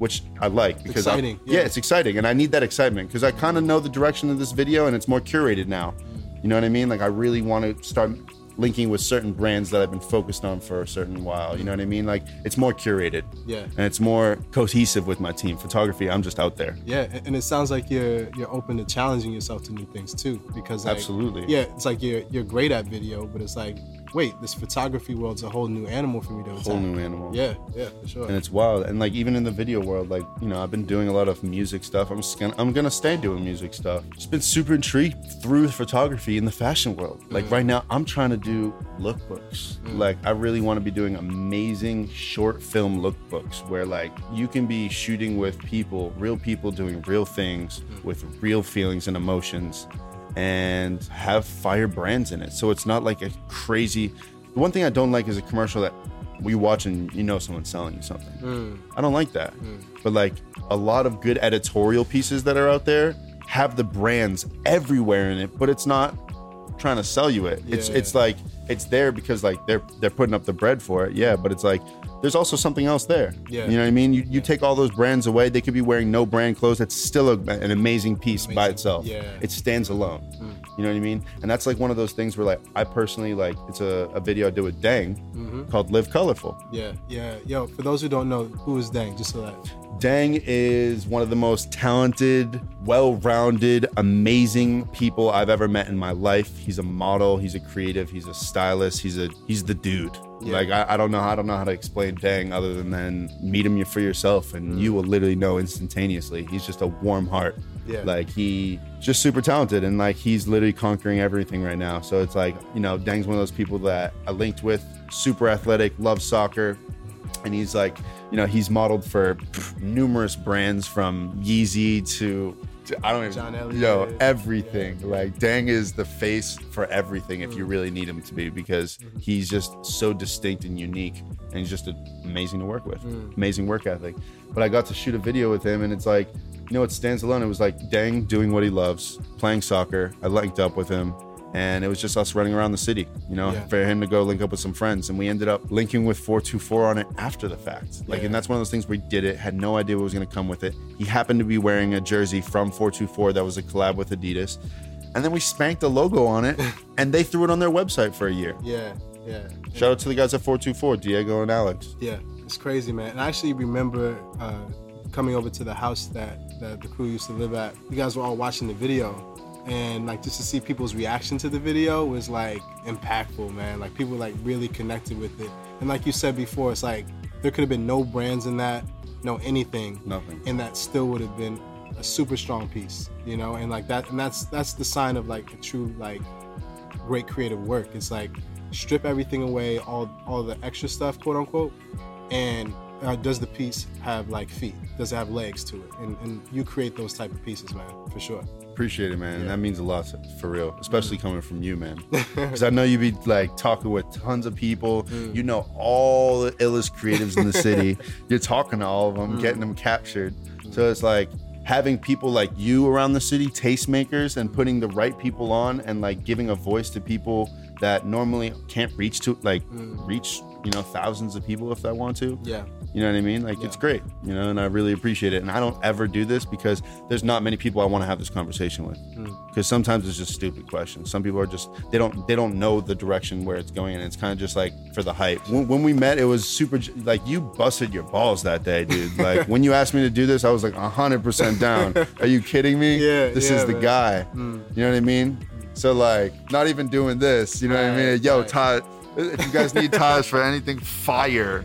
which I like because I- Mm. yeah. yeah. it's exciting, and I need that excitement because I kind of know the direction of this video, and it's more curated now. You know what I mean? Like I really want to start linking with certain brands that I've been focused on for a certain while. You know what I mean? Like it's more curated, Yeah. and it's more cohesive with my team. Photography, I'm just out there. Yeah, and it sounds like you're you're open to challenging yourself to new things too. Because like, Absolutely. yeah, it's like you're you're great at video, but it's like wait, this photography world's a whole new animal for me to attack. Whole new animal. Yeah, yeah, for sure. and it's wild and like even in the video world like you know i've been doing a lot of music stuff i'm just gonna i'm gonna stay doing music stuff just been super intrigued through photography in the fashion world like right now i'm trying to do lookbooks. Mm. Like i really want to be doing amazing short film lookbooks where like you can be shooting with people real people doing real things mm. with real feelings and emotions and have fire brands in it. So it's not like a crazy the one thing i don't like is a commercial that we watch and you know someone's selling you something. Mm. I don't like that. But like a lot of good editorial pieces that are out there have the brands everywhere in it, but it's not trying to sell you it. It's Yeah. it's like it's there because like they're they're putting up the bread for it. Yeah, but it's like there's also something else there. Yeah. You know what I mean? You, you take all those brands away, they could be wearing no brand clothes. That's still a, an amazing piece by itself. Yeah. It stands alone. Mm. You know what I mean? And that's like one of those things where like I personally like it's a, a video I did with Dang mm-hmm. called Live Colorful. yeah, yeah. Yo, for those who don't know, who is Dang? Just so that. Dang is one of the most talented, well-rounded, amazing people I've ever met in my life. He's a model, he's a creative, he's a stylist, he's a he's the dude. Yeah. Like I, I don't know I don't know how to explain Dang other than then meet him for yourself and you will literally know instantaneously. He's just a warm heart. Yeah. Like he just super talented and like he's literally conquering everything right now. So it's like, you know, Dang's one of those people that I linked with, super athletic, loves soccer, and he's like you know he's modeled for pff, numerous brands from Yeezy to, to I don't even John Elliott. yo everything like Dang is the face for everything if you really need him to be because mm-hmm. he's just so distinct and unique and he's just amazing to work with mm. amazing work ethic but I got to shoot a video with him and it's like you know it stands alone it was like Dang doing what he loves playing soccer I linked up with him and it was just us running around the city, you know, Yeah. for him to go link up with some friends. And we ended up linking with 424 on it after the fact. Like, Yeah. and that's one of those things we did it, had no idea what was going to come with it. He happened to be wearing a jersey from 424 that was a collab with Adidas. And then we spanked the logo on it, and they threw it on their website for a year. Yeah, yeah. Shout out to the guys at 424, Diego and Alex. Yeah, it's crazy, man. And I actually remember uh, coming over to the house that, that the crew used to live at. You guys were all watching the video, and like just to see people's reaction to the video was like impactful, man. Like people like really connected with it. And like you said before, it's like there could have been no brands in that, no anything, Nothing. and that still would have been a super strong piece, you know. And like that, and that's that's the sign of like a true like great creative work. It's like strip everything away, all all the extra stuff, quote unquote, and uh, does the piece have like feet? Does it have legs to it? And, and you create those type of pieces, man, for sure. Appreciate it, man. And that means a lot for real, especially coming from you, man. Because I know you be like talking with tons of people. Mm. You know all the illest creatives in the city. You're talking to all of them, getting mm. them captured. So it's like having people like you around the city, tastemakers, and putting the right people on and like giving a voice to people that normally can't reach to like mm. reach, you know, thousands of people if I want to. Yeah, You know what I mean? Like it's great, you know, and I really appreciate it. And I don't ever do this because there's not many people I want to have this conversation with. Hmm. Because sometimes it's just stupid questions. Some people are just they don't they don't know the direction where it's going, and it's kind of just like for the hype. When, when we met, it was super like you busted your balls that day, dude. Like when you asked me to do this, I was like hundred percent down. Are you kidding me? Yeah, this yeah, is the man. guy. Hmm. You know what I mean? So like, not even doing this. You know what I mean? Yo, right. Todd. If you guys need ties for anything, fire.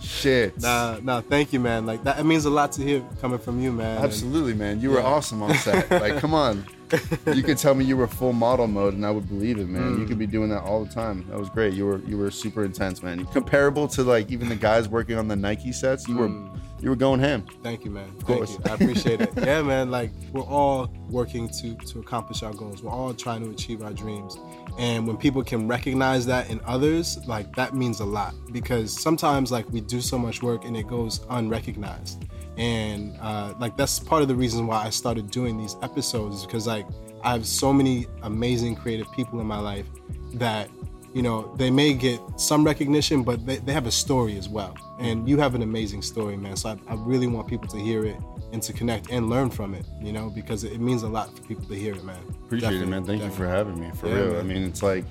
Shit. nah, nah. Thank you, man. Like that, it means a lot to hear coming from you, man. Absolutely, man. You were Yeah. awesome on set. Like, come on. You could tell me you were full model mode, and I would believe it, man. You mm. could be doing that all the time. That was great. You were you were super intense, man. Comparable to like even the guys working on the Nike sets. You were mm. you were going ham. Thank you, man. Of course. Thank you. I appreciate it. Yeah, man. Like we're all working to to accomplish our goals. We're all trying to achieve our dreams. And when people can recognize that in others, like that means a lot. Because sometimes like we do so much work and it goes unrecognized. And uh, like that's part of the reason why I started doing these episodes is because like I have so many amazing creative people in my life that you know, they may get some recognition, but they, they have a story as well. And you have an amazing story, man. So I, I really want people to hear it and to connect and learn from it, you know, because it, it means a lot for people to hear it, man. Appreciate it, man. Thank you for having me. For Yeah, real. I mean, it's like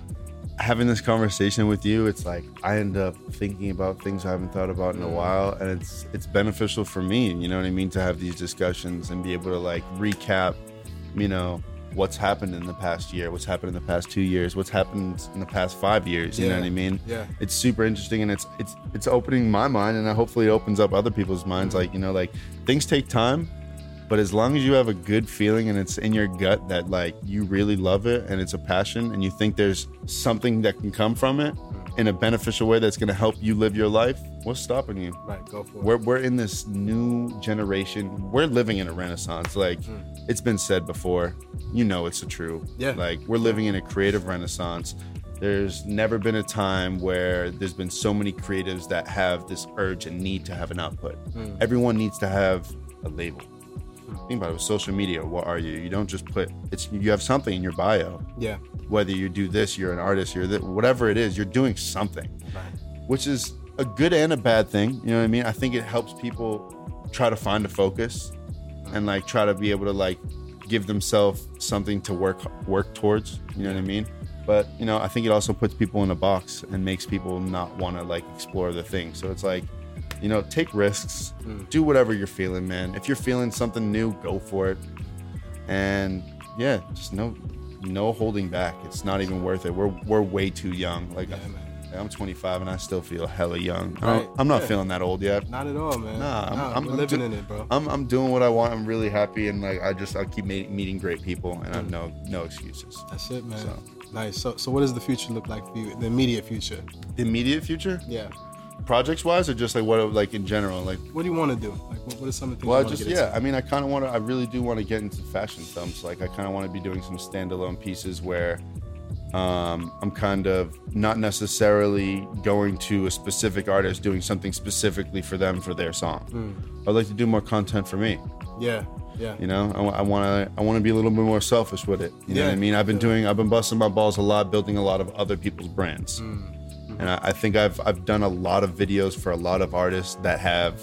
having this conversation with you. It's like I end up thinking about things I haven't thought about in a while, and it's it's beneficial for me. You know what I mean? To have these discussions and be able to like recap, you know, what's happened in the past year, what's happened in the past two years, what's happened in the past five years. You know what I mean? Yeah. It's super interesting, and it's it's it's opening my mind, and hopefully it opens up other people's minds. Like you know, like things take time, but as long as you have a good feeling and it's in your gut that like you really love it and it's a passion, and you think there's something that can come from it in a beneficial way that's going to help you live your life, what's stopping you? Right, go for it. we're, we're in this new generation. We're living in a renaissance. Like mm. it's been said before you know it's a true Yeah. like we're living in a creative renaissance. There's never been a time where there's been so many creatives that have this urge and need to have an output. Mm. Everyone needs to have a label think about it with social media what are you? You don't just put it's you have something in your bio. Yeah. whether you do this you're an artist you're th- whatever it is you're doing something. Which is a good and a bad thing you know what i mean? I think it helps people try to find a focus and like try to be able to like give themselves something to work work towards you know what i mean? But you know i think it also puts people in a box and makes people not want to like explore the thing. So it's like you know take risks mm. do whatever you're feeling man if you're feeling something new go for it and yeah just no no holding back it's not even worth it we're we're way too young like Yeah. I'm 25 and I still feel hella young. Right. I'm not Yeah. feeling that old yet. Not at all, man. Nah, I'm- I'm- I'm living do- in it, bro. I'm, I'm doing what I want. I'm really happy and like I just I keep ma- meeting great people and I have mm. no no excuses. That's it, man. So- Nice. So, so what does the future look like for you? The immediate future. The immediate future, Yeah. Projects wise, or just like what like in general, like. What do you want to do? Like, what, what are some of the things Well, you want just yeah. I mean, I kind of want to. I really do want to get into fashion films. Like, I kind of want to be doing some standalone pieces where um, I'm kind of not necessarily going to a specific artist doing something specifically for them for their song. Hmm. I'd like to do more content for me. Yeah. Yeah. You know, I want to I want to be a little bit more selfish with it. You know what Yeah. I mean? I've been doing I've been busting my balls a lot, building a lot of other people's brands, Mm-hmm. And I, I think I've I've done a lot of videos for a lot of artists that have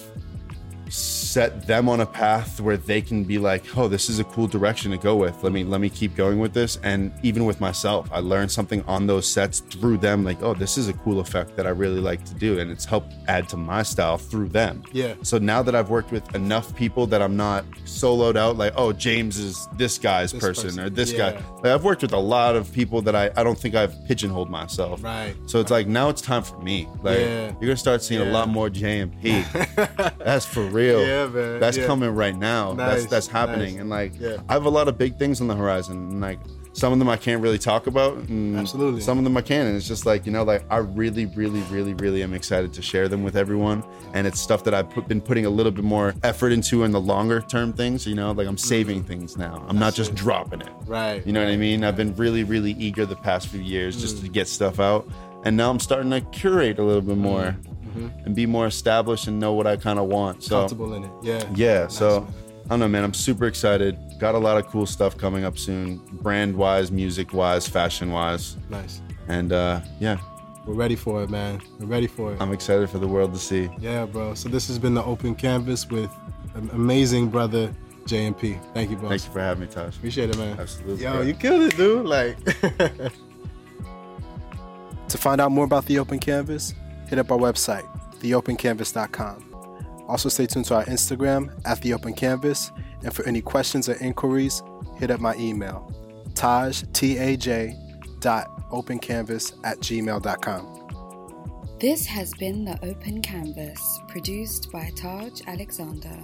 set them on a path where they can be like, oh, this is a cool direction to go with. Let me let me keep going with this. And even with myself, I learned something on those sets through them. Like, oh, this is a cool effect that I really like to do, and it's helped add to my style through them. Yeah. So now that I've worked with enough people that I'm not soloed out, like, oh, James is this guy's This person, person. or this Yeah. guy. Like, I've worked with a lot of people that I, I don't think I've pigeonholed myself. Right. So it's like now it's time for me. Like Yeah. you're gonna start seeing a lot more JMP. that's for real. Yeah, man. That's Yeah. coming right now. Nice, That's that's happening. nice. And like Yeah. I have a lot of big things on the horizon. And like some of them I can't really talk about. And Absolutely. Some of them I can. And it's just like, you know, like I really, really, really, really am excited to share them with everyone. And it's stuff that I've put, been putting a little bit more effort into in the longer term things, you know, like I'm mm. saving things now. I'm not just it. dropping it. Right. You know what I mean? I've been really, really eager the past few years just to mm. get stuff out. And now I'm starting to curate a little bit mm. more and be more established and know what I kind of want. So, Comfortable in it. Yeah. yeah. Nice, so, man. I don't know, man. I'm super excited. Got a lot of cool stuff coming up soon, brand wise, music wise, fashion wise. Nice. And uh, yeah, We're ready for it, man. We're ready for it. I'm excited for the world to see. Yeah, bro. So this has been the open canvas with an amazing brother, JMP. Thank you, boss. Thank you for having me, Taj. Appreciate it, man. Absolutely, Yo, bro. you killed it, dude. Like. to find out more about the open canvas, hit up our website, theopencanvas.com. Also, stay tuned to our Instagram at the open canvas. And for any questions or inquiries, hit up my email, taj, T-A-J, dot opencanvas at gmail.com. This has been The Open Canvas, produced by Taj Alexander.